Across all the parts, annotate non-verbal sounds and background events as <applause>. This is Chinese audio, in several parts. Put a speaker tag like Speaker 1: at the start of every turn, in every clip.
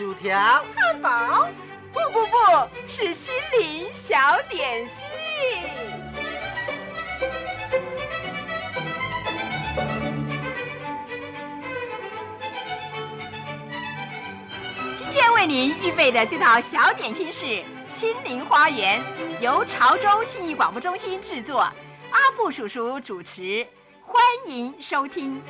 Speaker 1: 薯条、
Speaker 2: 汉堡，不不不，是心灵小点心。今天为您预备的这套小点心是《心灵花园》，由潮州信义广播中心制作，阿布叔叔主持，欢迎收听。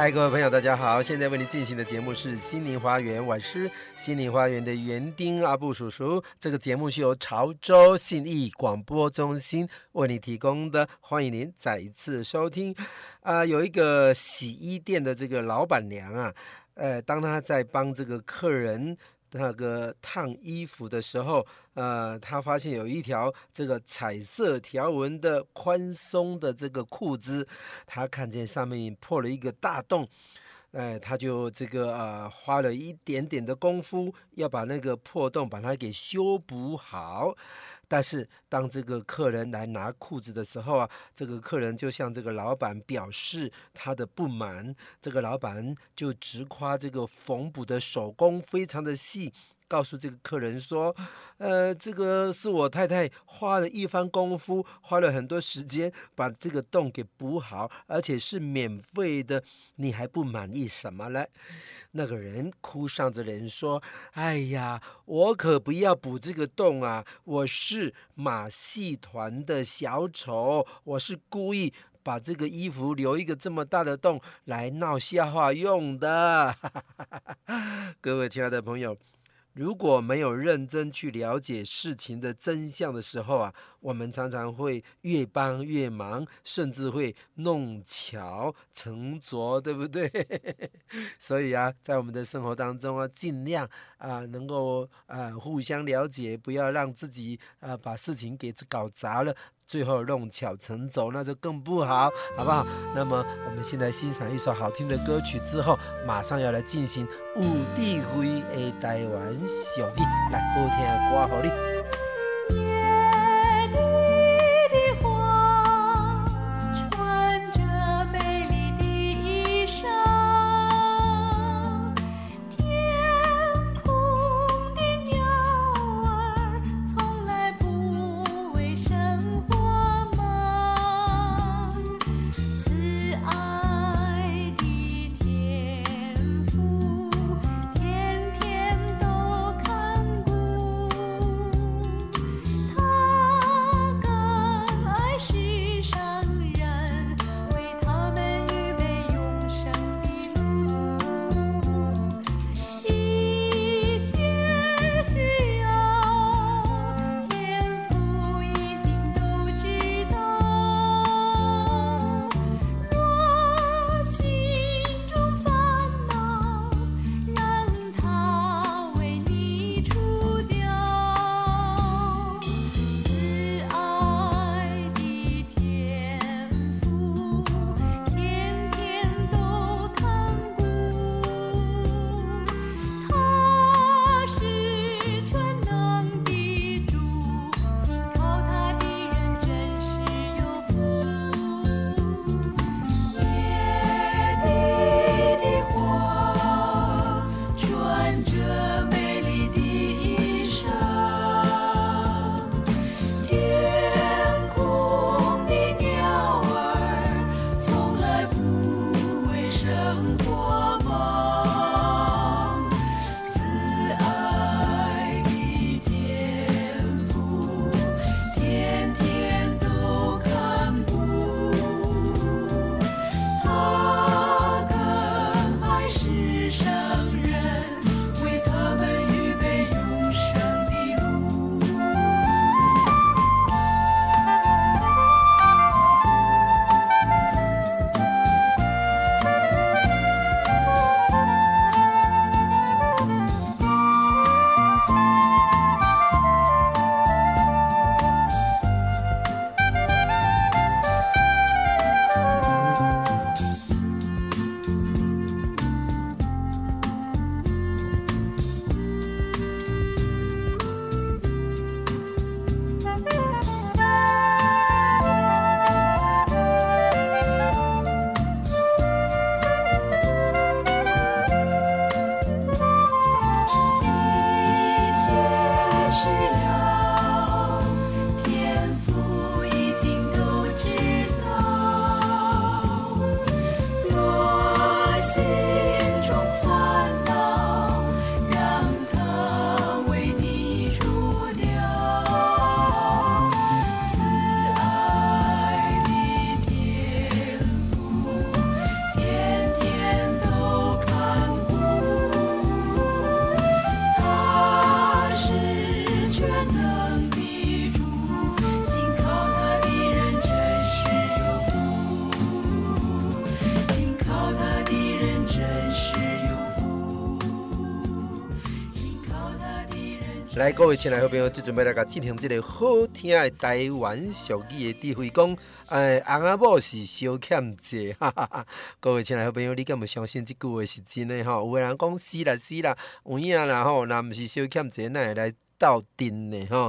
Speaker 1: 嗨，各位朋友，大家好！现在为您进行的节目是《心灵花园》，我是《心灵花园》的园丁阿布叔叔。这个节目是由潮州信义广播中心为你提供的，欢迎您再一次收听。啊、有一个洗衣店的这个老板娘啊，呃，当她在帮这个客人。那个烫衣服的时候，呃，他发现有一条这个彩色条纹的宽松的这个裤子，他看见上面破了一个大洞，哎，他就这个呃花了一点点的功夫，要把那个破洞把它给修补好。但是当这个客人来拿裤子的时候啊，这个客人就向这个老板表示他的不满，这个老板就直夸这个缝补的手工非常的细。告诉这个客人说，呃，这个是我太太花了一番功夫，花了很多时间把这个洞给补好，而且是免费的，你还不满意什么呢？那个人哭丧着脸说：“哎呀，我可不要补这个洞啊！我是马戏团的小丑，我是故意把这个衣服留一个这么大的洞来闹笑话用的。<laughs> ”各位亲爱的朋友。如果没有认真去了解事情的真相的时候啊，我们常常会越帮越忙，甚至会弄巧成拙，对不对？<laughs> 所以啊，在我们的生活当中啊，尽量啊、能够啊、互相了解，不要让自己啊、把事情给搞砸了。最后弄巧成拙，那就更不好，好不好？那么我们现在欣赏一首好听的歌曲之后，马上要来进行有智慧的台湾小弟来好听的歌好你。各位亲爱的好朋友，即阵要来甲进行这个好听的台湾俗语的智慧讲，哎，翁仔某是小欠债，哈哈哈！各位亲爱的好朋友，你敢有相信这句话是真的吼？有个人讲是啦是啦，有影啦吼，若毋是小欠债，哪会来斗阵呢吼？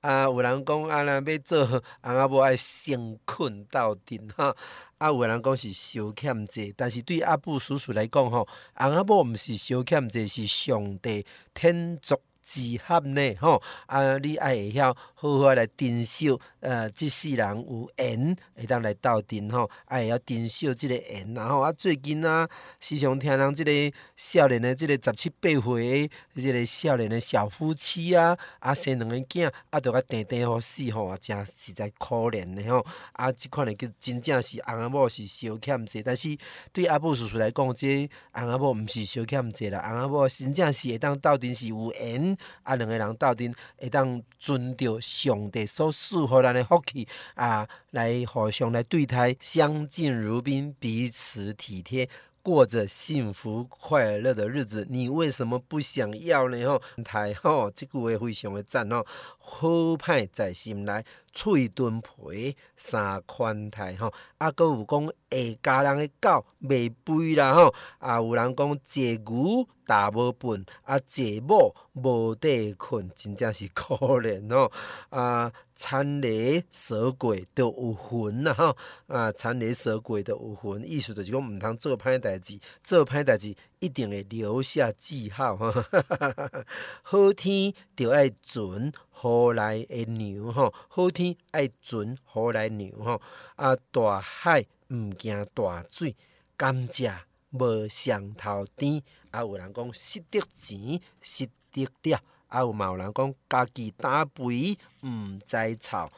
Speaker 1: 啊，有人讲啊，若要做翁仔某爱先困斗阵哈。啊，有个人讲是小欠债，但是对阿布叔叔来讲吼，翁仔某毋是小欠债，是上帝天作。之合呢，吼啊！你爱会晓好好来珍惜，呃，即世人有缘会当来斗阵吼，爱会晓珍惜即个缘，然后啊，最近啊，时常听人即个少年的即个十七八岁的即个少年的小夫妻啊，啊生两个囝，啊，着甲定定好死吼，啊，真实在可怜的吼，啊，即款的叫真正是翁仔某是小欠债，但是对阿布叔叔来讲，即翁仔某毋是小欠债啦，翁仔某真正是会当斗阵是有缘。啊，两个人斗阵会当遵照上帝所赐予咱的福气啊，来互相来对待，相敬如宾，彼此体贴，过着幸福快乐的日子。你为什么不想要呢？吼，台吼，这句话非常的赞哦，好歹在心内。喙唇皮三款待吼，啊，阁有讲下家人的狗袂肥啦吼，啊，有人讲坐牛踏无笨，啊，坐某无地困，真正是可怜吼，啊，田里扫过都有魂呐吼，啊，田里扫过都有魂，意思就是讲毋通做歹代志，做歹代志一定会留下记号吼，<laughs> 好天就爱存河来的娘吼，好天。爱准雨来娘吼，啊，大海毋惊大水，甘蔗无上头甜。啊，有人讲失得钱，失得了。啊，有嘛有人讲家己打肥毋知草。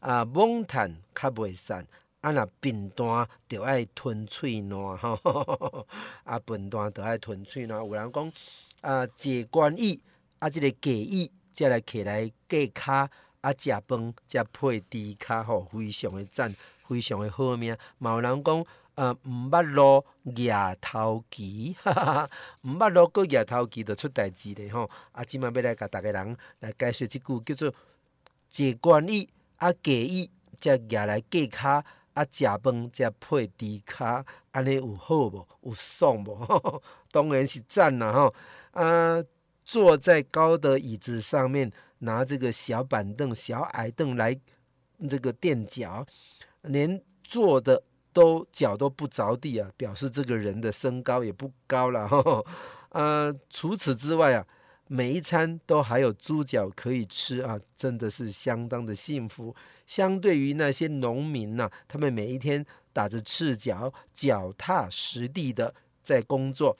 Speaker 1: 啊，猛趁较袂散，啊，若笨蛋着爱吞喙烂吼。<laughs> 啊，笨蛋着爱吞喙烂。有人讲啊，坐观椅，啊，即、个假椅，则来起来过骹。啊，食饭才配猪跤吼，非常的赞，非常的好命。嘛有人讲，呃，毋捌路举头旗，<laughs> 毋捌路阁举头旗，就出代志咧吼。啊，即摆要来甲逐个人来解说一句叫做坐观椅，啊，假椅才举来过骹，啊，食饭才配猪跤，安尼有好无？有爽无？<laughs> 当然是赞啦吼。啊，坐在高的椅子上面。拿这个小板凳、小矮凳来这个垫脚，连坐的都脚都不着地啊，表示这个人的身高也不高了哈。呃，除此之外啊，每一餐都还有猪脚可以吃啊，真的是相当的幸福。相对于那些农民呐、啊，他们每一天打着赤脚，脚踏实地的在工作，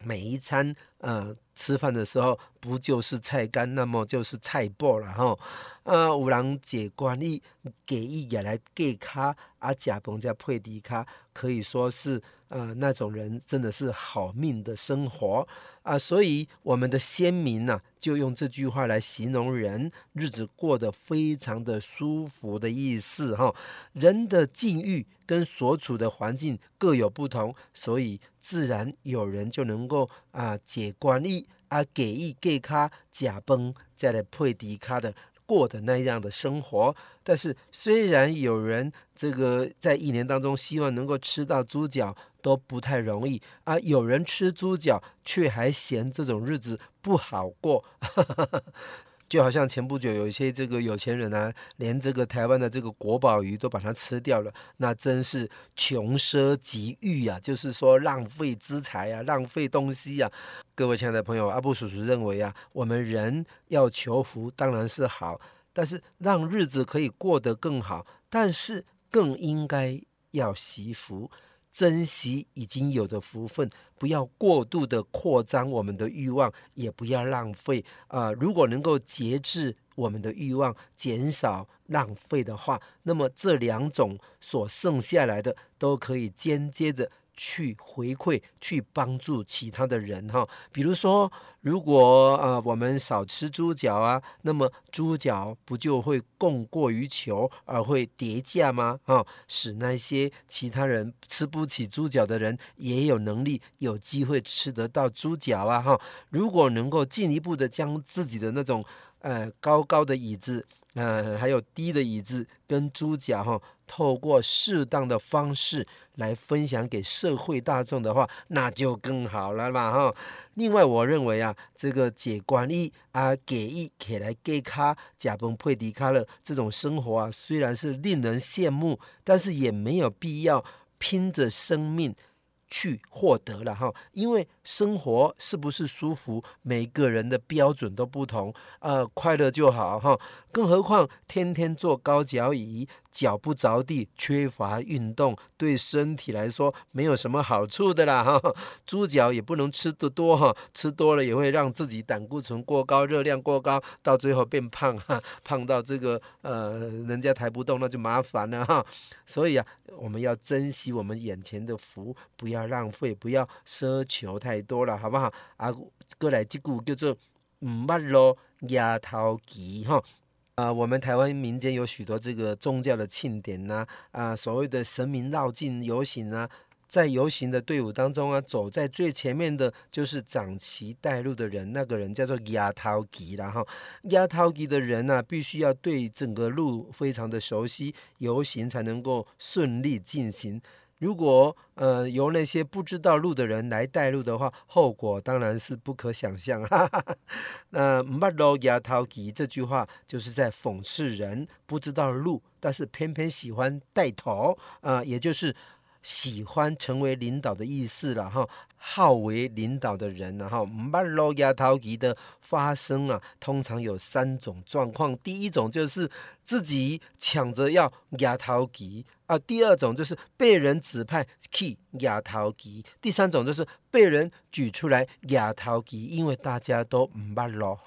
Speaker 1: 每一餐呃。吃饭的时候不就是菜干，那么就是菜脯了哈。呃，有人坐观椅，假椅也来给卡，啊，食饭才配猪跤，可以说是呃那种人真的是好命的生活啊。所以我们的先民呢、就用这句话来形容人日子过得非常的舒服的意思哈。人的境遇跟所处的环境各有不同，所以自然有人就能够啊解观椅。啊，假椅架骹食饭，再来配猪跤的过的那样的生活。但是虽然有人这个在一年当中希望能够吃到猪脚都不太容易啊，有人吃猪脚却还嫌这种日子不好过。就好像前不久有一些这个有钱人啊，连这个台湾的这个国宝鱼都把它吃掉了，那真是穷奢极欲啊！就是说浪费资财啊，浪费东西啊。各位亲爱的朋友，阿布叔叔认为啊，我们人要求福当然是好，但是让日子可以过得更好，但是更应该要惜福。珍惜已经有的福分，不要过度的扩张我们的欲望，也不要浪费。啊、呃，如果能够节制我们的欲望，减少浪费的话，那么这两种所剩下来的都可以间接的去回馈、去帮助其他的人哈。比如说，如果呃我们少吃猪脚啊，那么猪脚不就会供过于求而会跌价吗？哈，使那些其他人吃不起猪脚的人也有能力、有机会吃得到猪脚啊！哈，如果能够进一步的将自己的那种呃高高的椅子。呃，还有低的椅子跟猪脚哈，透过适当的方式来分享给社会大众的话，那就更好了嘛哈。另外，我认为啊，这个解关义啊，给一给来给卡假崩配迪卡勒这种生活啊，虽然是令人羡慕，但是也没有必要拼着生命。去获得了哈，因为生活是不是舒服，每个人的标准都不同，呃，快乐就好哈。更何况天天坐高脚椅。脚不着地，缺乏运动，对身体来说没有什么好处的啦哈。<laughs> 猪脚也不能吃得多哈，吃多了也会让自己胆固醇过高，热量过高，到最后变胖哈，胖到这个呃人家抬不动，那就麻烦了哈。所以啊，我们要珍惜我们眼前的福，不要浪费，不要奢求太多了，好不好？啊，过来这句叫做唔捌路抬头旗哈。啊、呃，我们台湾民间有许多这个宗教的庆典呐，啊、所谓的神明绕境游行啊，在游行的队伍当中啊，走在最前面的就是掌旗带路的人，那个人叫做亚涛吉，然后亚涛吉的人呢、啊，必须要对整个路非常的熟悉，游行才能够顺利进行。如果呃由那些不知道路的人来带路的话，后果当然是不可想象。<laughs> 那唔捌路抬头旗这句话就是在讽刺人不知道路，但是偏偏喜欢带头啊、呃，也就是喜欢成为领导的意思了哈。好为领导的人然后唔捌路抬头旗的发生啊，通常有三种状况。第一种就是自己抢着要抬头旗。啊，第二种就是被人指派去抬头旗，第三种就是被人举出来抬头旗，因为大家都唔捌咯。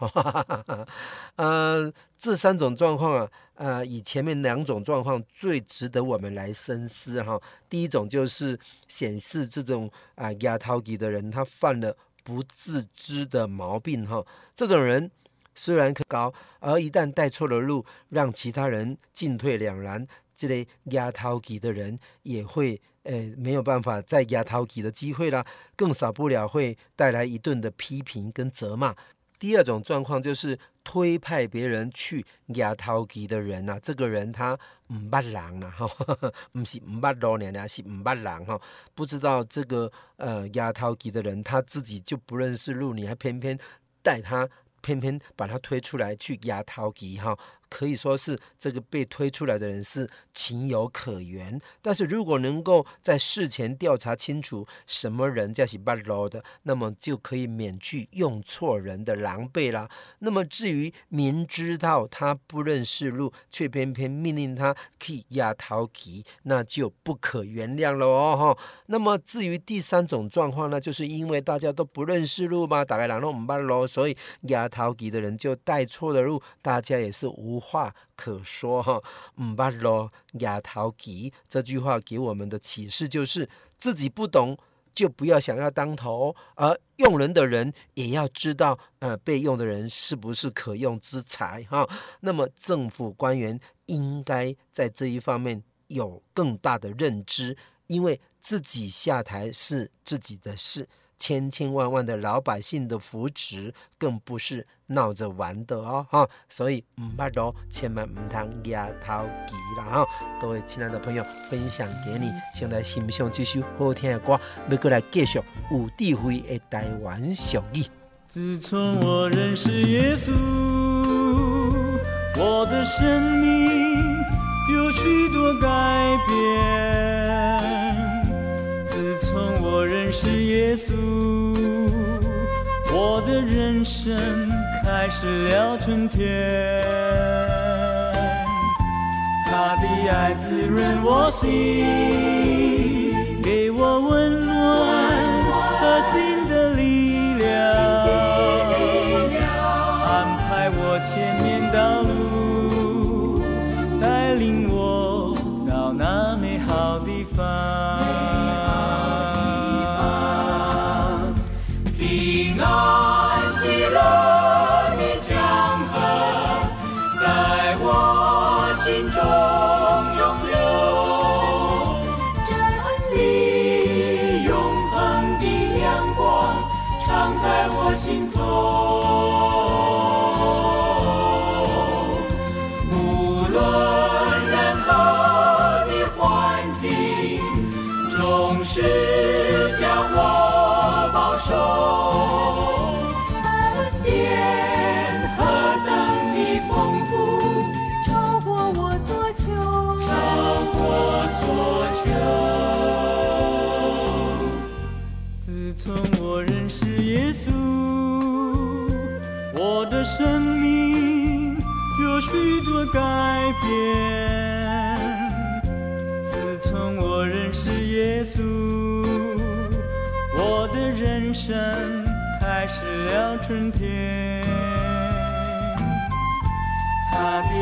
Speaker 1: <laughs> 呃，这三种状况啊，呃，以前面两种状况最值得我们来深思哈。第一种就是显示这种啊抬头旗的人，他犯了不自知的毛病哈。这种人虽然可高，而一旦带错了路，让其他人进退两难。这类抬头旗的人也会，呃，没有办法再抬头旗的机会啦，更少不了会带来一顿的批评跟责骂。第二种状况就是推派别人去抬头旗的人呐、啊，这个人他唔捌人呐，哈，<laughs> 不是唔捌路呢，是唔捌人哈，不知道这个呃抬头旗的人他自己就不认识路，你还偏偏带他，偏偏把他推出来去抬头旗哈。可以说是这个被推出来的人是情有可原，但是如果能够在事前调查清楚什么人叫是捌路的，那么就可以免去用错人的狼狈啦。那么至于明知道他不认识路，却偏偏命令他去抬头旗，那就不可原谅了哦。那么至于第三种状况呢，就是因为大家都不认识路嘛，大概人都唔捌路，所以抬头旗的人就带错了路，大家也是无。无话可说哈，唔捌路抬头旗这句话给我们的启示就是：自己不懂就不要想要当头，而用人的人也要知道，呃，被用的人是不是可用之才哈。那么政府官员应该在这一方面有更大的认知，因为自己下台是自己的事。千千万万的老百姓的福祉，更不是闹着玩的哦，哈！所以唔捌路，千万唔通压头旗啦，哈！各位亲爱的朋友，分享给你，先来欣赏这首好听的歌，要过来继续有智慧的台湾俗语。
Speaker 3: 自从我认识耶稣，我的生命有许多改变。自从我认识耶稣，我的人生开始了春天。他的爱滋润我心，给我温暖和新的力量，安排我前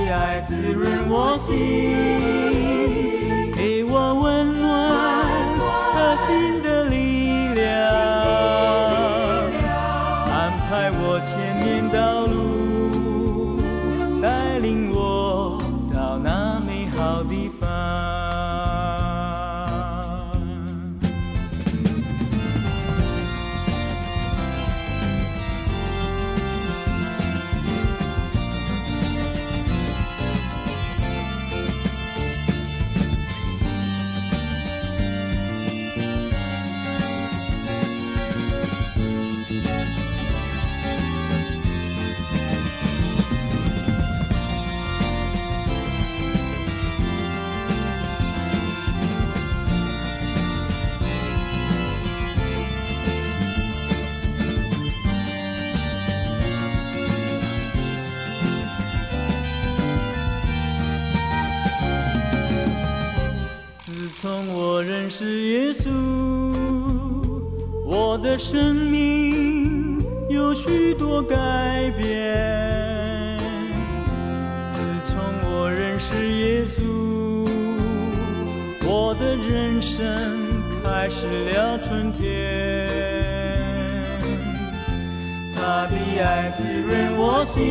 Speaker 3: 爱滋润我心，生命有许多改变。自从我认识耶稣，我的人生开始了春天。他的爱滋润我心，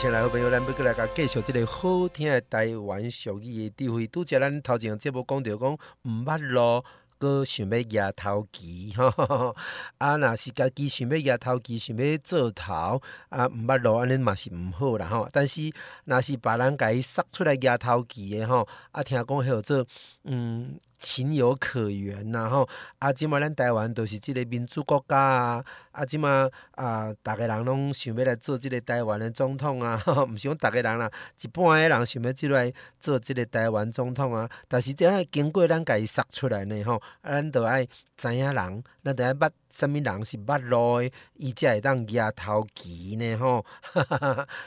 Speaker 3: 亲爱好
Speaker 1: 朋友，咱要过来甲继续这个好听的台湾俗语的智慧。拄则咱头前节目讲到讲，唔捌路。阁想要举头旗，吼，<laughs> 啊，若是家己想要举头旗，想要做头，啊，毋捌路安尼嘛是毋好啦，吼。但是若是别人家己杀出来举头旗的吼，啊，听讲叫做嗯。情有可原呐，吼！啊，即马咱台湾都是即个民主国家啊，啊，即马啊，逐个人拢想要来做即个台湾的总统啊，<laughs> 毋是讲逐个人啦，一半诶人想要即来做即个台湾总统啊。但是这爱经过咱家己筛出来呢，吼，啊，咱着爱知影人，咱着爱捌啥物人是捌路诶，伊才会当举头旗呢，<laughs> 吼！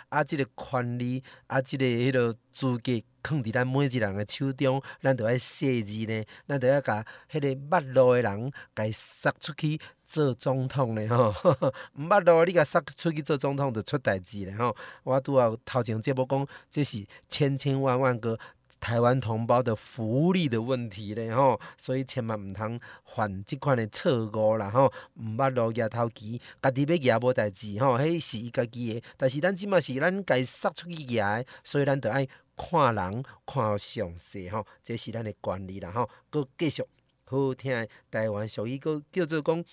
Speaker 1: 啊，即个权利，啊，即个迄个资格。放伫咱每一人诶手中，咱着爱细致呢，咱着爱甲迄个捌路诶人，甲伊筛出去做总统呢吼。<laughs> 毋捌路，你甲杀出去做总统，着出代志咧吼。我拄好头前节目讲，这是千千万万个台湾同胞的福利的问题咧吼，所以千万毋通犯即款的错误啦吼。毋捌路举头旗，家己要举无代志吼，迄是伊家己的。但是咱即马是咱家己筛出去举，所以咱着爱。看人看详细吼，这是咱的权利啦吼。阁继续好听的台湾俗语，阁叫做讲，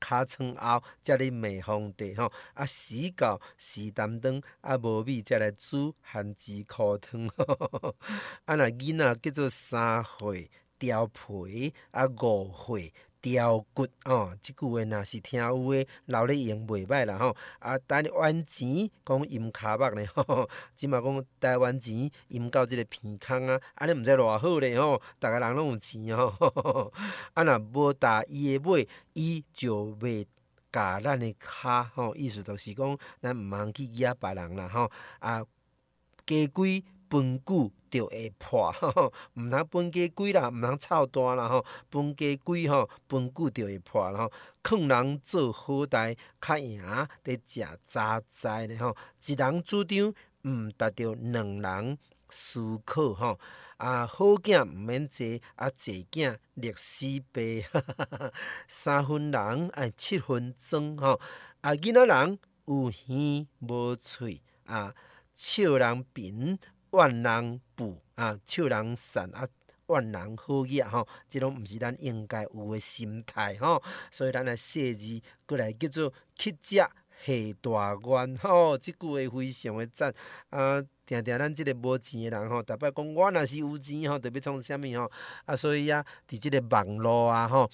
Speaker 1: 尻川后则咧骂皇帝吼，啊死狗、死担当，啊无米则来煮番薯箍汤。<laughs> 啊若囡仔叫做三岁调皮，啊五岁。雕骨哦，即句话若是听有诶，留咧用袂歹啦吼。啊，但湾钱讲阴骹目咧 <laughs> 吼，即嘛讲台湾钱阴到即个鼻孔啊，安尼毋知偌好咧吼。逐个人拢有钱吼，<laughs> 啊若无踏伊诶尾，伊就袂咬咱诶骹吼。意思就是讲，咱毋通去惹别人啦吼。啊，加规分久就会破，<laughs> 毋通分家规啦，毋通臭大啦吼，分家规吼，分久就会破，啦吼劝人做好代，较赢伫食早知咧吼，一人主张毋达着两人思考吼，啊好囝毋免坐，啊坐囝历死背，<laughs> 三分人爱七分装吼，啊囡仔人有耳无喙啊，笑人贫。万人富啊，笑人善啊，万人好嘢吼，即拢毋是咱应该有诶心态吼，所以咱来细字过来叫做乞食下大愿吼，即句话非常诶赞啊！定定咱即个无钱诶人吼，逐摆讲我若是有钱吼，特别创啥物吼啊，所以啊，伫即个网络啊吼。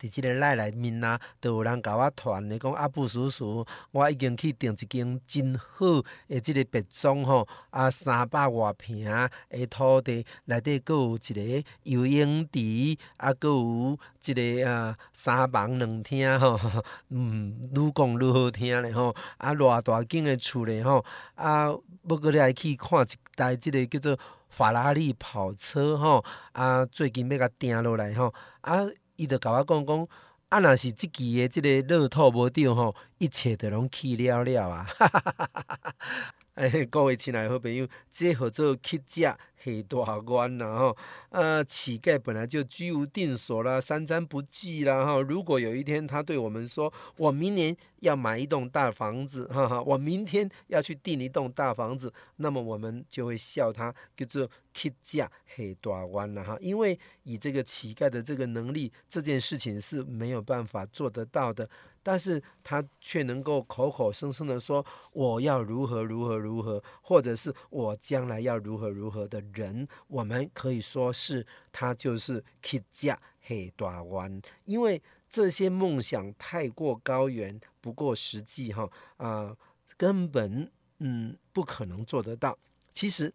Speaker 1: 伫即个内内面啊，都有人甲我传咧，讲阿布叔叔，我已经去订一间真好诶，即个别庄吼，啊三百外平诶土地，内底阁有一个游泳池，啊阁有即个啊三房两厅吼，<laughs> 嗯，愈讲愈好听咧吼，啊偌大间诶厝咧吼，啊要阁来去看一台即个叫做法拉利跑车吼，啊最近要甲订落来吼，啊。伊就甲我讲讲，啊，若是即期的，即个乐透无中吼，一切都拢去了了啊！<laughs> 哎，各位亲爱的好朋友，这合作乞食下大官呐吼，啊，乞丐本来就居无定所啦，三餐不继啦哈。如果有一天他对我们说，我明年要买一栋大房子，哈哈，我明天要去订一栋大房子，那么我们就会笑他叫做乞食下大愿了哈。因为以这个乞丐的这个能力，这件事情是没有办法做得到的。但是他却能够口口声声的说，我要如何如何如何，或者是我将来要如何如何的人，我们可以说是他就是乞食下大愿，因为这些梦想太过高远，不过实际哈啊，根本嗯不可能做得到。其实。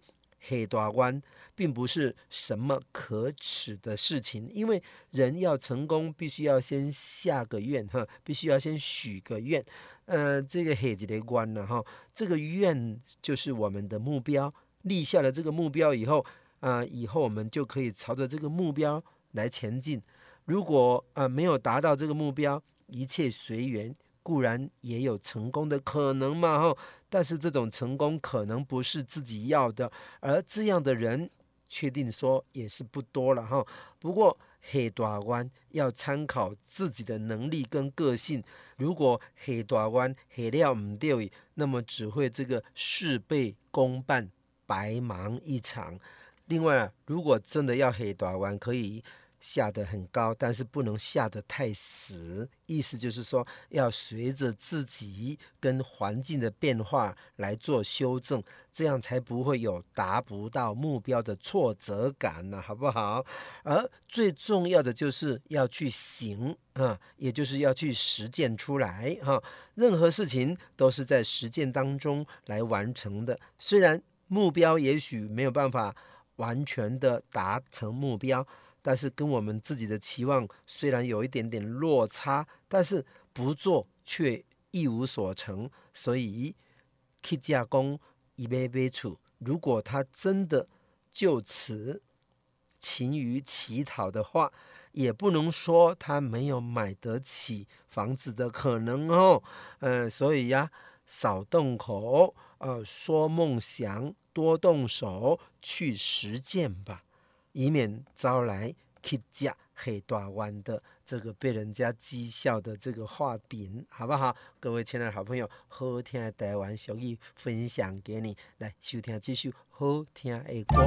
Speaker 1: 黑大愿并不是什么可耻的事情，因为人要成功，必须要先下个愿哈，必须要先许个愿。呃，这个下一个愿呢哈，这个愿就是我们的目标。立下了这个目标以后，啊、呃，以后我们就可以朝着这个目标来前进。如果、呃、没有达到这个目标，一切随缘。固然也有成功的可能嘛，哈，但是这种成功可能不是自己要的，而这样的人确定说也是不多了，哈。不过黑大愿要参考自己的能力跟个性，如果黑大愿下了唔对，那么只会这个事倍功半，白忙一场。另外，如果真的要黑大愿，可以。下得很高，但是不能下得太死。意思就是说，要随着自己跟环境的变化来做修正，这样才不会有达不到目标的挫折感呢，好不好？而最重要的就是要去行啊，也就是要去实践出来哈。任何事情都是在实践当中来完成的。虽然目标也许没有办法完全的达成目标。但是跟我们自己的期望虽然有一点点落差，但是不做却一无所成。所以，去加工一杯杯处，如果他真的就此勤于乞讨的话，也不能说他没有买得起房子的可能哦。嗯、呃，所以呀、少动口，呃，说梦想，多动手去实践吧。以免招来乞食下大愿的这个被人家讥笑的这个画饼，好不好？各位亲爱的好朋友，好听的台湾俗语分享给你，来收听这首好听的歌。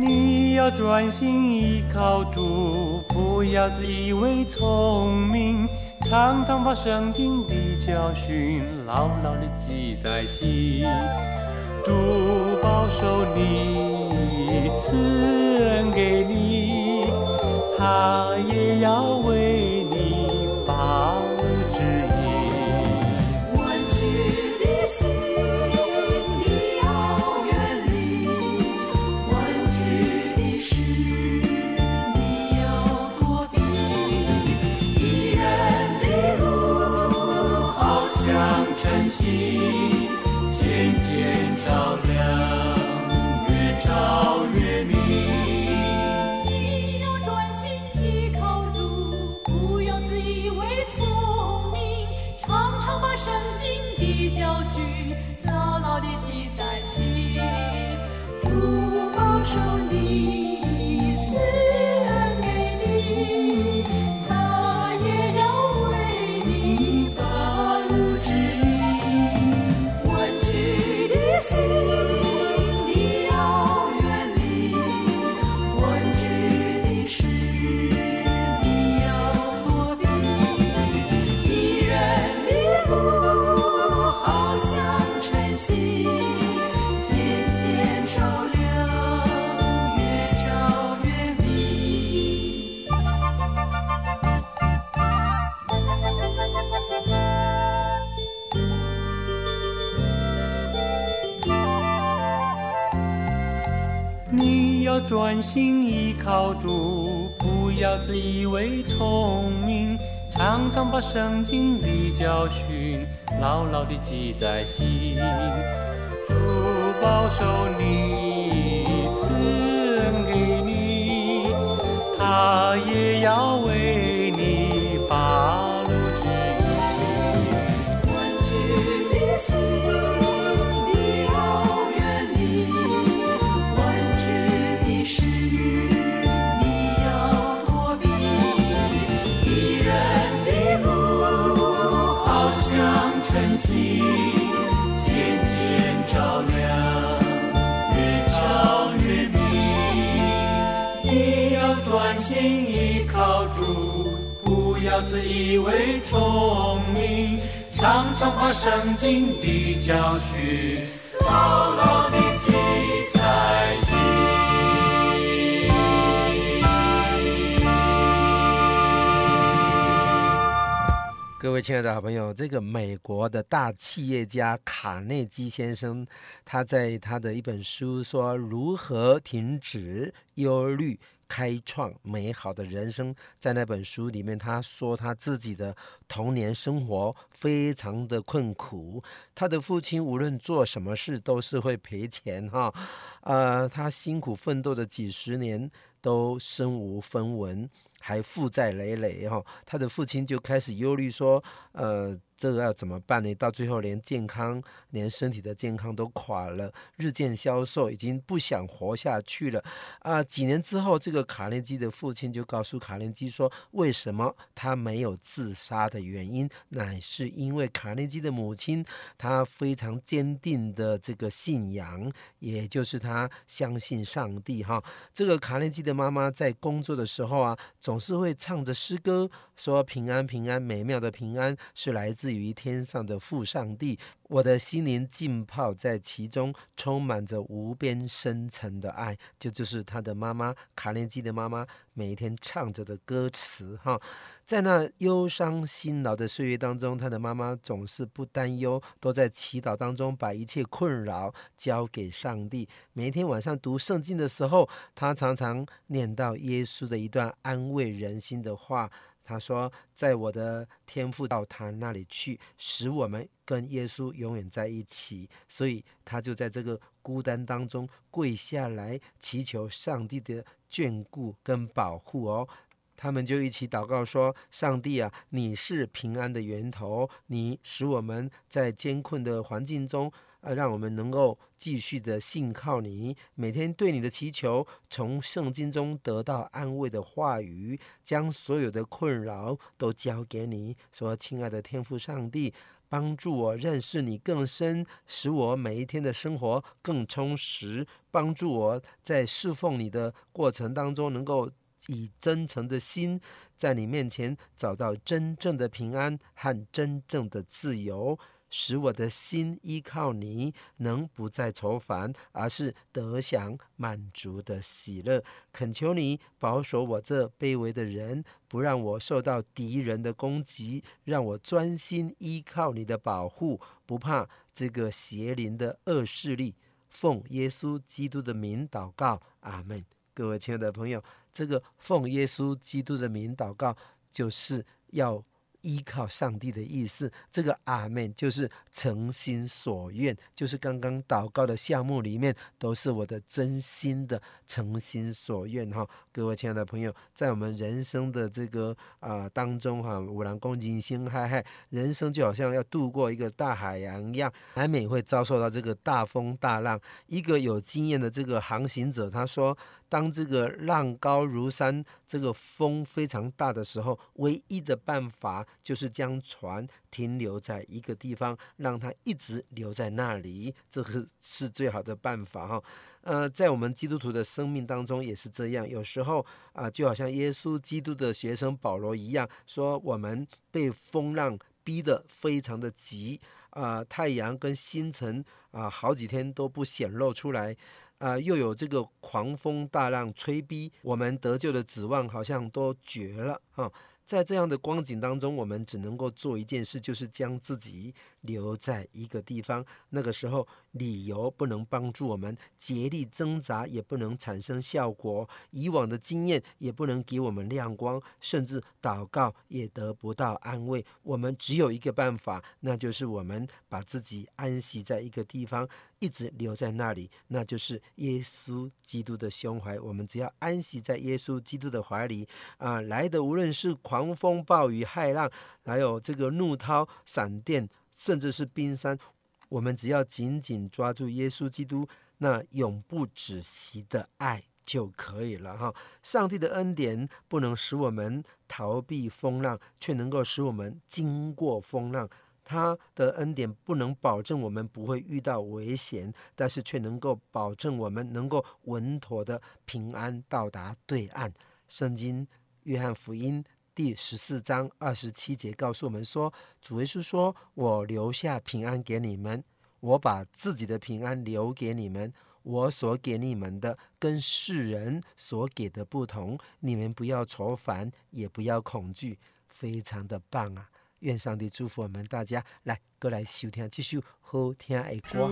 Speaker 3: 你要专心依靠主。不要自以为聪明，常常把圣经的教训牢牢地记在心。主保守你，赐恩给你，他也要
Speaker 4: 为主，不要自以为聪明，常常把圣经的教训牢牢地记在心。主保守你，
Speaker 3: 赐恩给你，他也要为自以为聪明，常常把圣经的教训牢牢地记在心。
Speaker 1: 各位亲爱的好朋友，这个美国的大企业家卡内基先生，他在他的一本书说：“如何停止忧虑？”开创美好的人生，在那本书里面，他说他自己的童年生活非常的困苦，他的父亲无论做什么事都是会赔钱哈，呃，他辛苦奋斗的几十年都身无分文，还负债累累哈，他的父亲就开始忧虑说，呃。这个要怎么办呢？到最后连健康、连身体的健康都垮了，日渐消瘦，已经不想活下去了。啊，几年之后，这个卡内基的父亲就告诉卡内基说，为什么他没有自杀的原因，乃是因为卡内基的母亲，她非常坚定的这个信仰，也就是他相信上帝。哈，这个卡内基的妈妈在工作的时候啊，总是会唱着诗歌，说平安平安，美妙的平安是来自。于天上的父上帝，我的心灵浸泡在其中，充满着无边深沉的爱。这就，是他的妈妈卡内基的妈妈每一天唱着的歌词哈。在那忧伤辛劳的岁月当中，他的妈妈总是不担忧，都在祈祷当中把一切困扰交给上帝。每一天晚上读圣经的时候，他常常念到耶稣的一段安慰人心的话。他说：“在我的天父到他那里去，使我们跟耶稣永远在一起。”所以他就在这个孤单当中跪下来，祈求上帝的眷顾跟保护哦。他们就一起祷告说：“上帝啊，你是平安的源头，你使我们在艰困的环境中。”呃，让我们能够继续的信靠你，每天对你的祈求，从圣经中得到安慰的话语，将所有的困扰都交给你。说，亲爱的天父上帝，帮助我认识你更深，使我每一天的生活更充实。帮助我在侍奉你的过程当中，能够以真诚的心，在你面前找到真正的平安和真正的自由。使我的心依靠你，能不再愁烦，而是得享满足的喜乐。恳求你保守我这卑微的人，不让我受到敌人的攻击，让我专心依靠你的保护，不怕这个邪灵的恶势力。奉耶稣基督的名祷告，阿门。各位亲爱的朋友，这个奉耶稣基督的名祷告，就是要依靠上帝的意思。这个阿门就是诚心所愿，就是刚刚祷告的项目里面都是我的真心的诚心所愿哈。各位亲爱的朋友，在我们人生的这个啊、当中哈，五郎恭敬心嗨嗨，人生就好像要渡过一个大海洋一样，难免会遭受到这个大风大浪。一个有经验的这个航行者他说，当这个浪高如山，这个风非常大的时候，唯一的办法就是将船停留在一个地方，让它一直留在那里，这个 <laughs> 是最好的办法哈。呃，在我们基督徒的生命当中也是这样，有时候啊、就好像耶稣基督的学生保罗一样，说我们被风浪逼得非常的急啊、太阳跟星辰啊、好几天都不显露出来。啊、又有这个狂风大浪吹逼，我们得救的指望好像都绝了啊！在这样的光景当中，我们只能够做一件事，就是将自己留在一个地方。那个时候，理由不能帮助我们，竭力挣扎也不能产生效果，以往的经验也不能给我们亮光，甚至祷告也得不到安慰。我们只有一个办法，那就是我们把自己安息在一个地方，一直留在那里，那就是耶稣基督的胸怀。我们只要安息在耶稣基督的怀里啊，来的无论是狂风暴雨、骇浪，还有这个怒涛、闪电。甚至是冰山，我们只要紧紧抓住耶稣基督那永不止息的爱就可以了哈。上帝的恩典不能使我们逃避风浪，却能够使我们经过风浪。他的恩典不能保证我们不会遇到危险，但是却能够保证我们能够稳妥的平安到达对岸。圣经约翰福音。第十四章二十七节告诉我们说：“主耶稣说，我留下平安给你们，我把自己的平安留给你们。我所给你们的，跟世人所给的不同。你们不要愁烦，也不要恐惧。非常的棒啊！愿上帝祝福我们大家。来，过来收听这首好听的歌。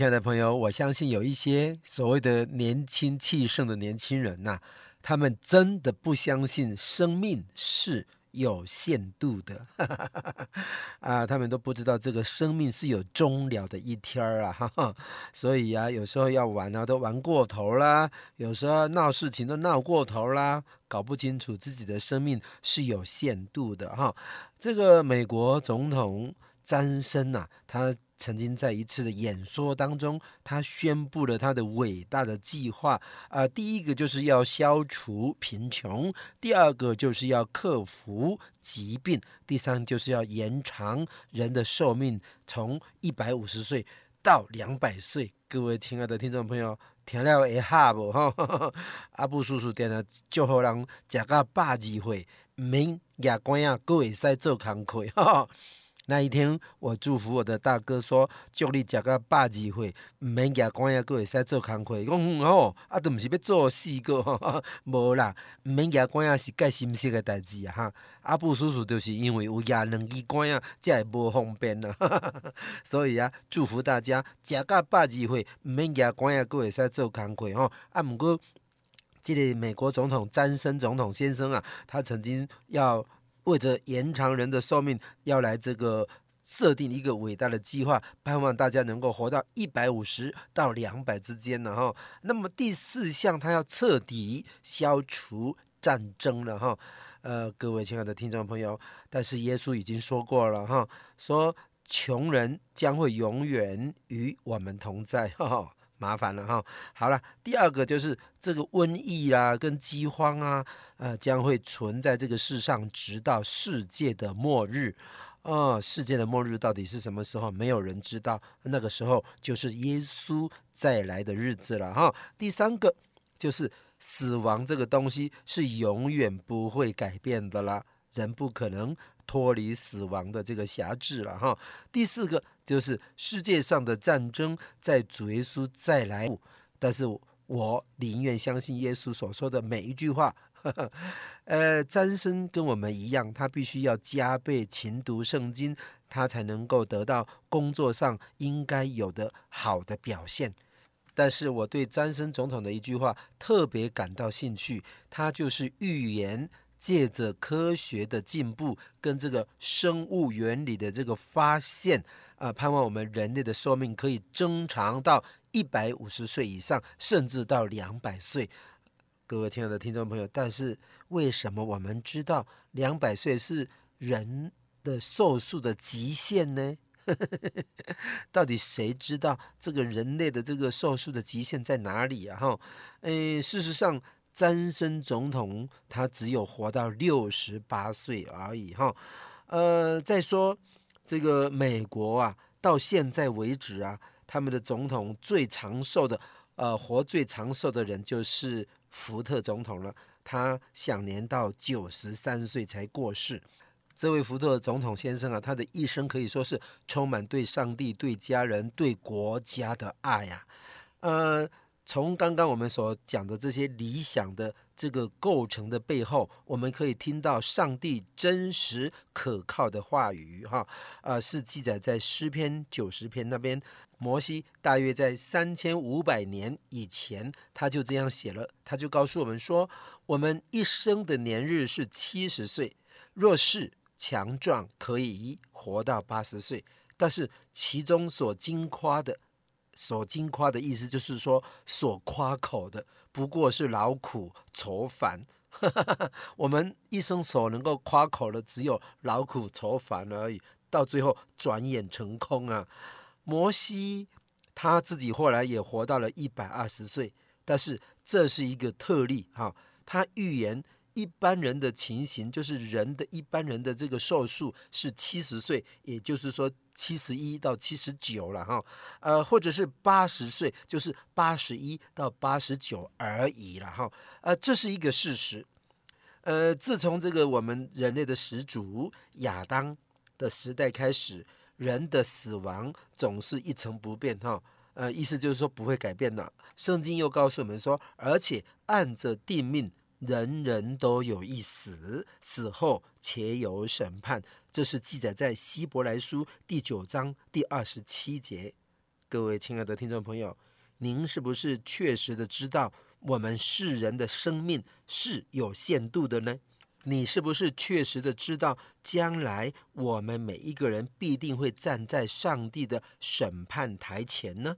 Speaker 1: 亲爱的朋友，我相信有一些所谓的年轻气盛的年轻人呐、他们真的不相信生命是有限度的，<laughs> 啊，他们都不知道这个生命是有终了的一天儿啊，<laughs> 所以啊，有时候要玩啊，都玩过头啦；有时候闹事情都闹过头啦，搞不清楚自己的生命是有限度的哈。这个美国总统詹森呐，他。曾经在一次的演说当中，他宣布了他的伟大的计划。啊、呃，第一个就是要消除贫穷，第二个就是要克服疾病，第三就是要延长人的寿命，从一百五十岁到两百岁。各位亲爱的听众朋友，听了会 <laughs> 哈不？阿布叔叔点了，祝福人食到百二岁，免牙关啊，各会使做工课。那一天，我祝福我的大哥说：“祝你食个百二岁，唔免牙关也，搁会使做工课。”讲吼，啊，都毋是要做四个，<laughs> 无啦，唔免牙关也是介心塞的代志啊！哈，阿布叔叔就是因为有牙两支关啊，才会无方便啊。<laughs> 所以啊，祝福大家食个百二岁，唔免牙关也，搁会使做工课吼。啊，毋过，这个美国总统詹森总统先生啊，他曾经要。为着延长人的寿命，要来这个设定一个伟大的计划，盼望大家能够活到一百五十到两百之间呢哈。那么第四项，他要彻底消除战争了哈。呃，各位亲爱的听众朋友，但是耶稣已经说过了哈，说穷人将会永远与我们同在哈。麻烦了哈，好了，第二个就是这个瘟疫啊，跟饥荒啊，呃，将会存在这个世上，直到世界的末日。哦，世界的末日到底是什么时候？没有人知道。那个时候就是耶稣再来的日子了哈。第三个就是死亡这个东西是永远不会改变的啦，人不可能脱离死亡的这个辖制了哈。第四个。就是世界上的战争在主耶稣再来，但是我宁愿相信耶稣所说的每一句话。呵呵呃，詹森跟我们一样，他必须要加倍勤读圣经，他才能够得到工作上应该有的好的表现。但是我对詹森总统的一句话特别感到兴趣，他就是预言借着科学的进步跟这个生物原理的这个发现。啊，盼望我们人类的寿命可以增长到一百五十岁以上，甚至到两百岁。各位亲爱的听众朋友，但是为什么我们知道两百岁是人的寿数的极限呢？<laughs> 到底谁知道这个人类的这个寿数的极限在哪里啊？哈，诶，事实上，詹森总统他只有活到六十八岁而已。哈，呃，再说。这个美国啊，到现在为止啊，他们的总统最长寿的，呃，活最长寿的人就是福特总统了。他享年到九十三岁才过世。这位福特总统先生啊，他的一生可以说是充满对上帝、对家人、对国家的爱呀、啊。呃，从刚刚我们所讲的这些理想的。这个构成的背后，我们可以听到上帝真实可靠的话语，哈，啊，是记载在诗篇九十篇那边。摩西大约在三千五百年以前，他就这样写了，他就告诉我们说，我们一生的年日是七十岁，若是强壮，可以活到八十岁，但是其中所经夸的。所矜夸的意思就是说，所夸口的不过是劳苦愁烦。<laughs> 我们一生所能够夸口的，只有劳苦愁烦而已。到最后转眼成空啊！摩西他自己后来也活到了一百二十岁，但是这是一个特例哈。他预言一般人的情形，就是人的一般人的这个寿数是七十岁，也就是说。七十一到七十九了哈，呃，或者是八十岁，就是八十一到八十九而已了哈，呃，这是一个事实。呃，自从这个我们人类的始祖亚当的时代开始，人的死亡总是一成不变哈，呃，意思就是说不会改变了。圣经又告诉我们说，而且按着定命。人人都有一死，死后且有审判。这是记载在希伯来书第九章第二十七节。各位亲爱的听众朋友，您是不是确实的知道我们世人的生命是有限度的呢？你是不是确实的知道将来我们每一个人必定会站在上帝的审判台前呢？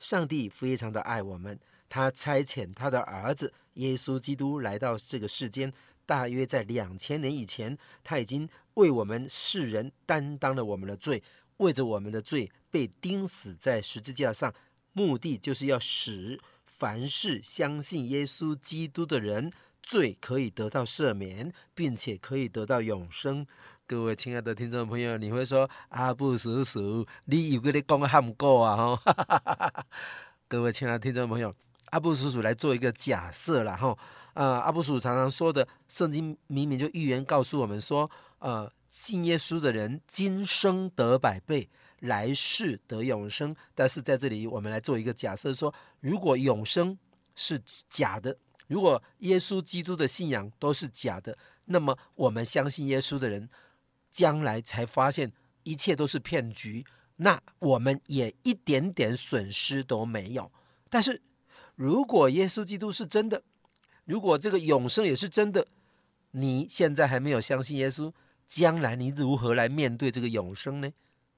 Speaker 1: 上帝非常的爱我们，他差遣他的儿子耶稣基督来到这个世间，大约在两千年以前，他已经为我们世人担当了我们的罪，为着我们的罪被钉死在十字架上，目的就是要使凡是相信耶稣基督的人，罪可以得到赦免，并且可以得到永生。各位亲爱的听众朋友，你会说阿布叔叔，你有个你讲喊过啊？哈，各位亲爱的听众朋友，阿布叔叔来做一个假设了哈。呃，阿布叔叔常常说的，圣经明明就预言告诉我们说，呃，信耶稣的人今生得百倍，来世得永生。但是在这里，我们来做一个假设，说如果永生是假的，如果耶稣基督的信仰都是假的，那么我们相信耶稣的人。将来才发现一切都是骗局，那我们也一点点损失都没有。但是，如果耶稣基督是真的，如果这个永生也是真的，你现在还没有相信耶稣，将来你如何来面对这个永生呢？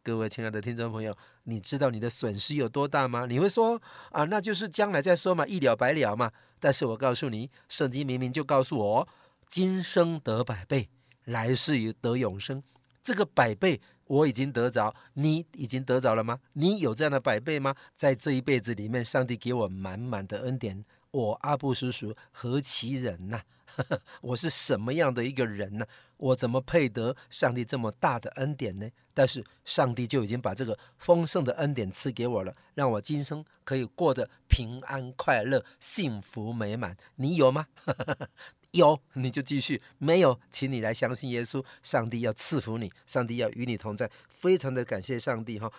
Speaker 1: 各位亲爱的听众朋友，你知道你的损失有多大吗？你会说啊，那就是将来再说嘛，一了百了嘛。但是我告诉你，圣经明明就告诉我，今生得百倍。来世于得永生，这个百倍我已经得着，你已经得着了吗？你有这样的百倍吗？在这一辈子里面，上帝给我满满的恩典，我阿布叔叔何其人呐、<laughs> 我是什么样的一个人呢？我怎么配得上帝这么大的恩典呢？但是上帝就已经把这个丰盛的恩典赐给我了，让我今生可以过得平安快乐、幸福美满。你有吗？有 <laughs> 你就继续，没有，请你来相信耶稣，上帝要赐福你，上帝要与你同在，非常的感谢上帝哈。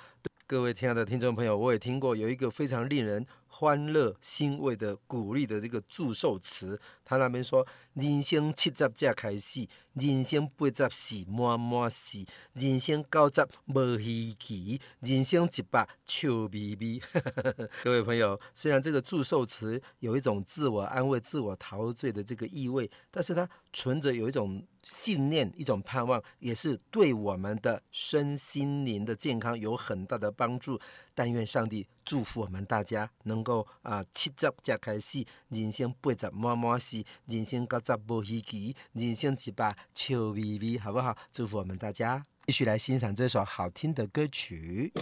Speaker 1: 各位亲爱的听众朋友，我也听过有一个非常令人欢乐欣慰的鼓励的这个祝寿词，他那边说：人生七十才开始，人生八十是满满是，人生九十无稀奇，人生一百笑眯眯。<laughs> 各位朋友，虽然这个祝寿词有一种自我安慰、自我陶醉的这个意味，但是它存着有一种。信念，一种盼望，也是对我们的身心灵的健康有很大的帮助。但愿上帝祝福我们大家能够啊，七十才开始，人生八十满满是，人生九十无稀奇，人生一百笑眯眯，好不好？祝福我们大家，继续来欣赏这首好听的歌曲。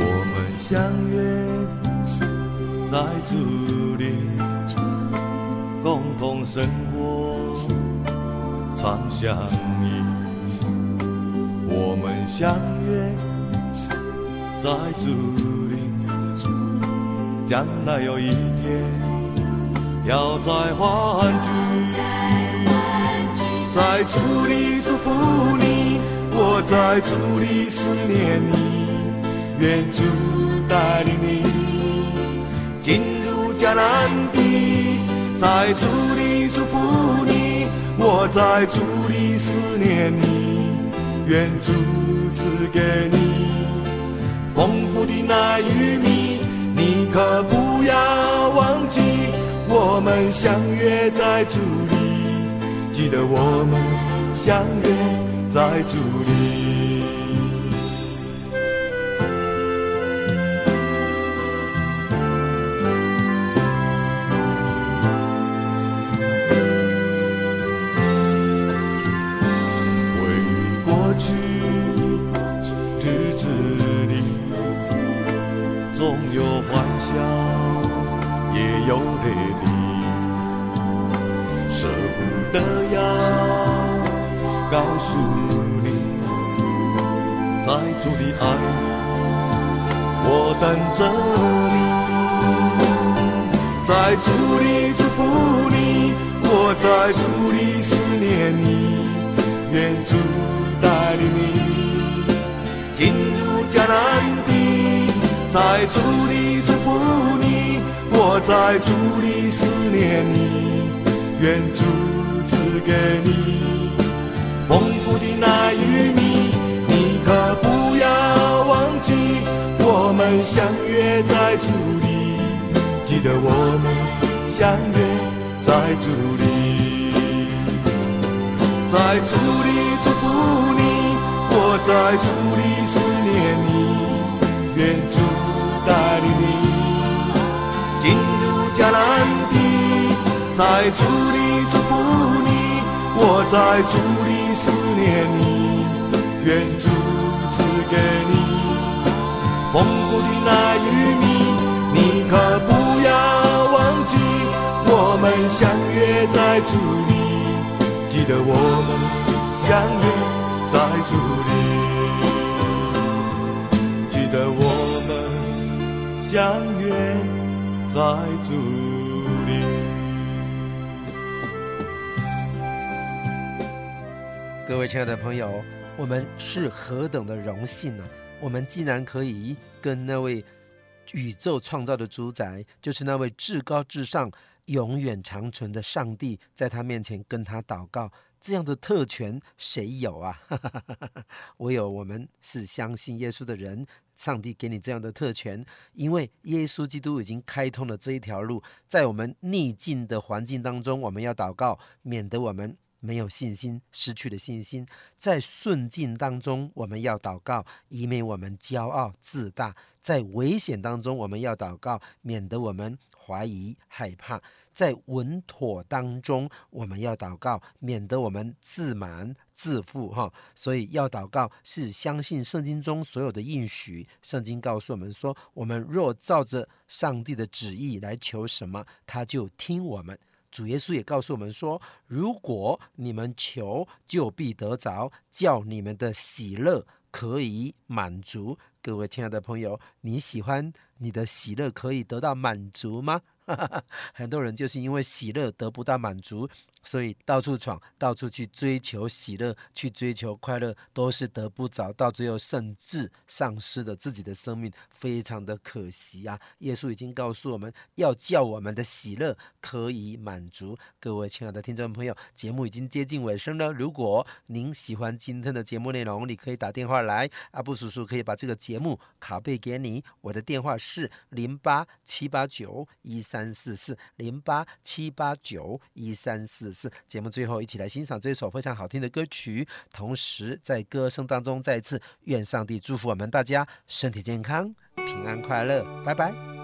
Speaker 5: 我们相约在主里，共同生活，常相依。我们相约在竹里，将来有一天要再欢聚，在竹里祝福你，我在竹里思念你，愿主。带领你进入迦南地，在竹里祝福你，我在竹里思念你，愿主赐给你丰富的奶与蜜，你可不要忘记，我们相约在竹里，记得我们相约在竹里。爱你，我等着你，在主里祝福你，我在主里思念你，愿主带领你进入迦南地，在主里祝福你，我在主里思念你，愿主赐给你丰富的奶与蜜，你可不要。记，我们相约在主里，记得我们相约在主里，在主里祝福你，我在主里思念你，愿主带领你。进入迦南地，在主里祝福你，我在主里思念你，愿主赐给你丰富的那玉米，你可不要忘记，我们相约在竹里，记得我们相约在竹里，记得我们相约。在竹里，
Speaker 1: 各位亲爱的朋友，我们是何等的荣幸呢、我们既然可以跟那位宇宙创造的主宰，就是那位至高至上、永远长存的上帝，在他面前跟他祷告，这样的特权谁有啊？<laughs> 唯有我们是相信耶稣的人。上帝给你这样的特权，因为耶稣基督已经开通了这一条路。在我们逆境的环境当中，我们要祷告，免得我们没有信心，失去了信心；在顺境当中，我们要祷告，以免我们骄傲自大；在危险当中，我们要祷告，免得我们怀疑害怕。在稳妥当中，我们要祷告，免得我们自满自负哈。所以要祷告是相信圣经中所有的应许。圣经告诉我们说，我们若照着上帝的旨意来求什么，他就听我们。主耶稣也告诉我们说，如果你们求，就必得着，叫你们的喜乐可以满足。各位亲爱的朋友，你喜欢你的喜乐可以得到满足吗？<laughs> 很多人就是因为喜乐得不到满足，所以到处闯，到处去追求喜乐，去追求快乐，都是得不着，到最后甚至丧失了自己的生命，非常的可惜啊！耶稣已经告诉我们要叫我们的喜乐可以满足。各位亲爱的听众朋友，节目已经接近尾声了。如果您喜欢今天的节目内容，你可以打电话来，阿布叔叔可以把这个节目拷贝给你。我的电话是零八七八九一三四四零八七八九一三四节目最后，一起来欣赏这首非常好听的歌曲。同时，在歌声当中，再一次愿上帝祝福我们大家身体健康、平安快乐。拜拜。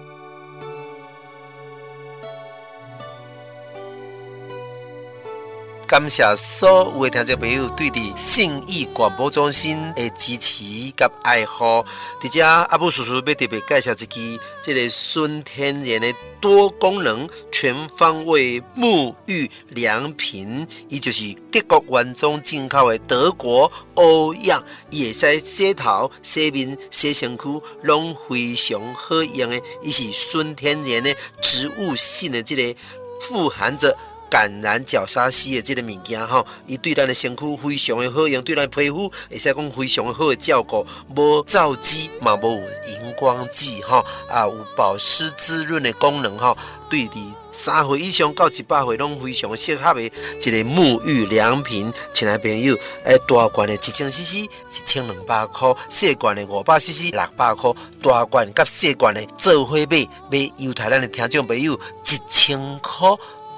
Speaker 1: 感谢所有的听众朋友对的信义广播中心的支持及爱护。在这阿布叔叔要特别介绍一支这个纯天然的多功能全方位沐浴良品，伊就是德国原装进口的德国欧漾，伊会使洗头、洗面、洗身躯，拢非常好用的。伊是纯天然的植物性的这个富含着。橄榄角鲨烯的这个物件吼，伊对咱的身躯非常的好用，对咱的皮肤会使讲非常好的照顾，无皂基嘛，无荧光剂吼，啊有保湿滋润的功能吼，对的三岁以上到一百岁拢非常适合的一个沐浴良品，亲爱朋友，诶大罐的一千 CC 一千两百块，细罐的五百 CC 六百块，大罐甲细罐的做伙买，买犹太咱的听众朋友一千块。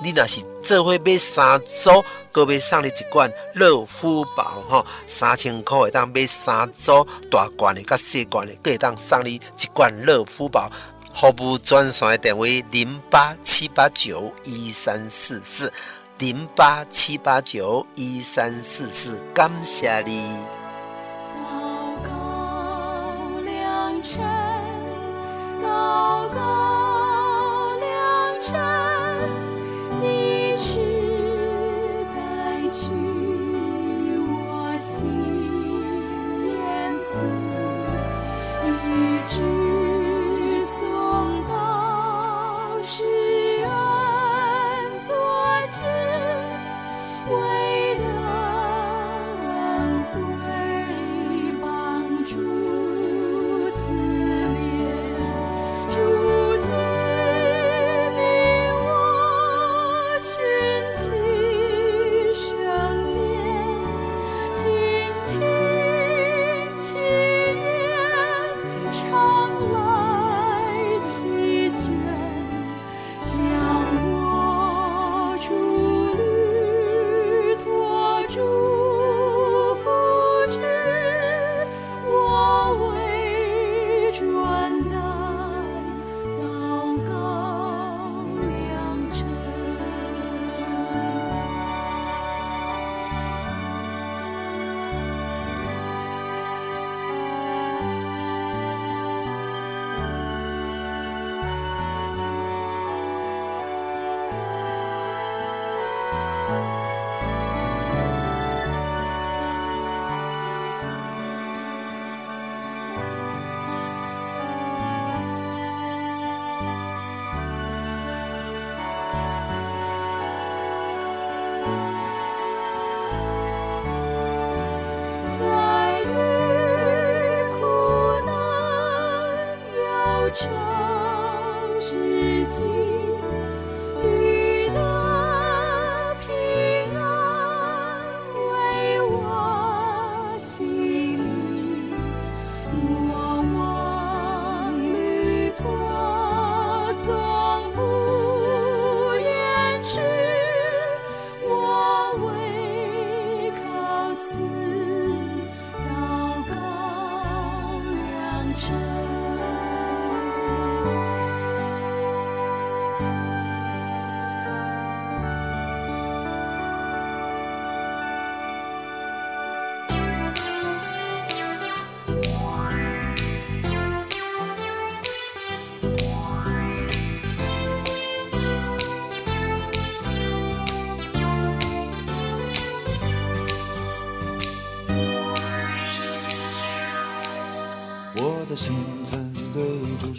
Speaker 1: 你若是做伙买三组，阁买送你一罐乐肤宝吼，三千块会当买三组大罐的、甲细罐的，阁会当送你一罐乐肤宝。服务专线的电话零八七八九一三四四零八七八九一三四四，感谢你。
Speaker 4: 祷告良辰，祷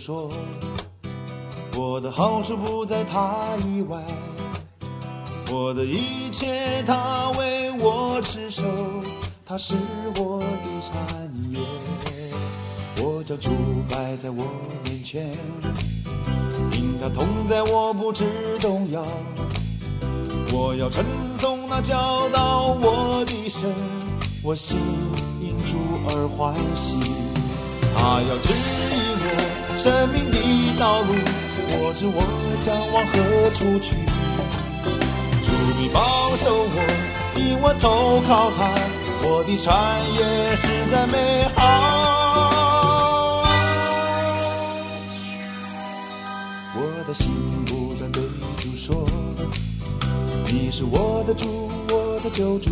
Speaker 4: 说，我
Speaker 6: 的好处不在他以外，我的一切他为我持守，他是我的产业。我将主摆在我面前，因他同在，我不致动摇。我要称颂那教导我的神，我心因主而欢喜。他要知生命的道路，我知我将往何处去。主你保守我，因我投靠他，我的产业实在美好。我的心不断对主说，你是我的主，我的救主，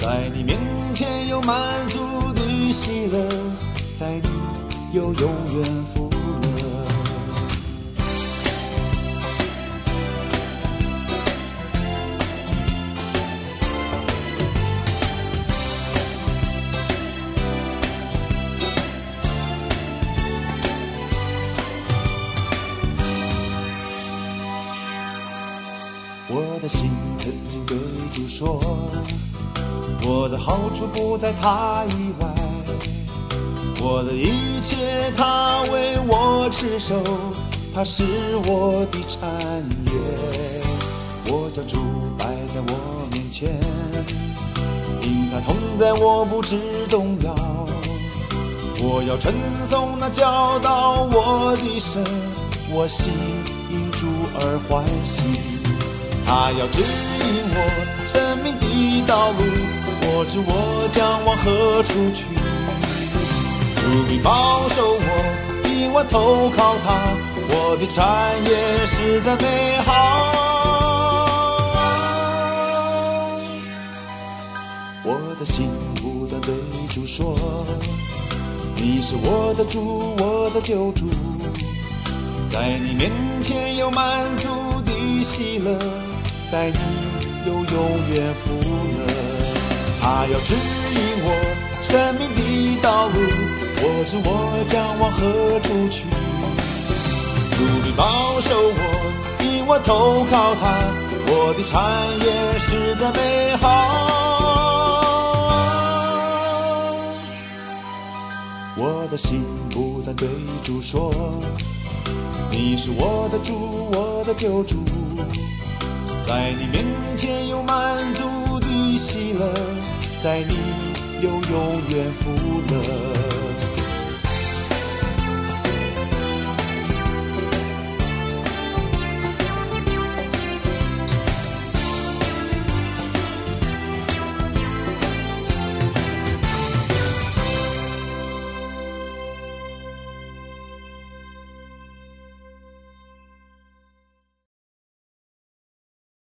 Speaker 6: 在你面前有满足的喜乐。在你又永远福乐。我的心曾经对主说，我的好处不在他以外。我的一切，他为我持守，他是我的产业。我将主摆在我面前，因他同在，我不致动摇。我要称颂那教导我的神，我心因主而欢喜。他要指引我生命的道路，我知我将往何处去。主必保守我，因我投靠他，我的产业实在美好。我的心不断对主说，你是我的主，我的救主，在你面前有满足的喜乐，在你有永远福乐。他要指引我生命的道路。我知我将往何处去，主必保守我，因我投靠他，我的产业实在美好。我的心不断对主说，你是我的主，我的救主，在你面前有满足的喜乐，在你就永远富了。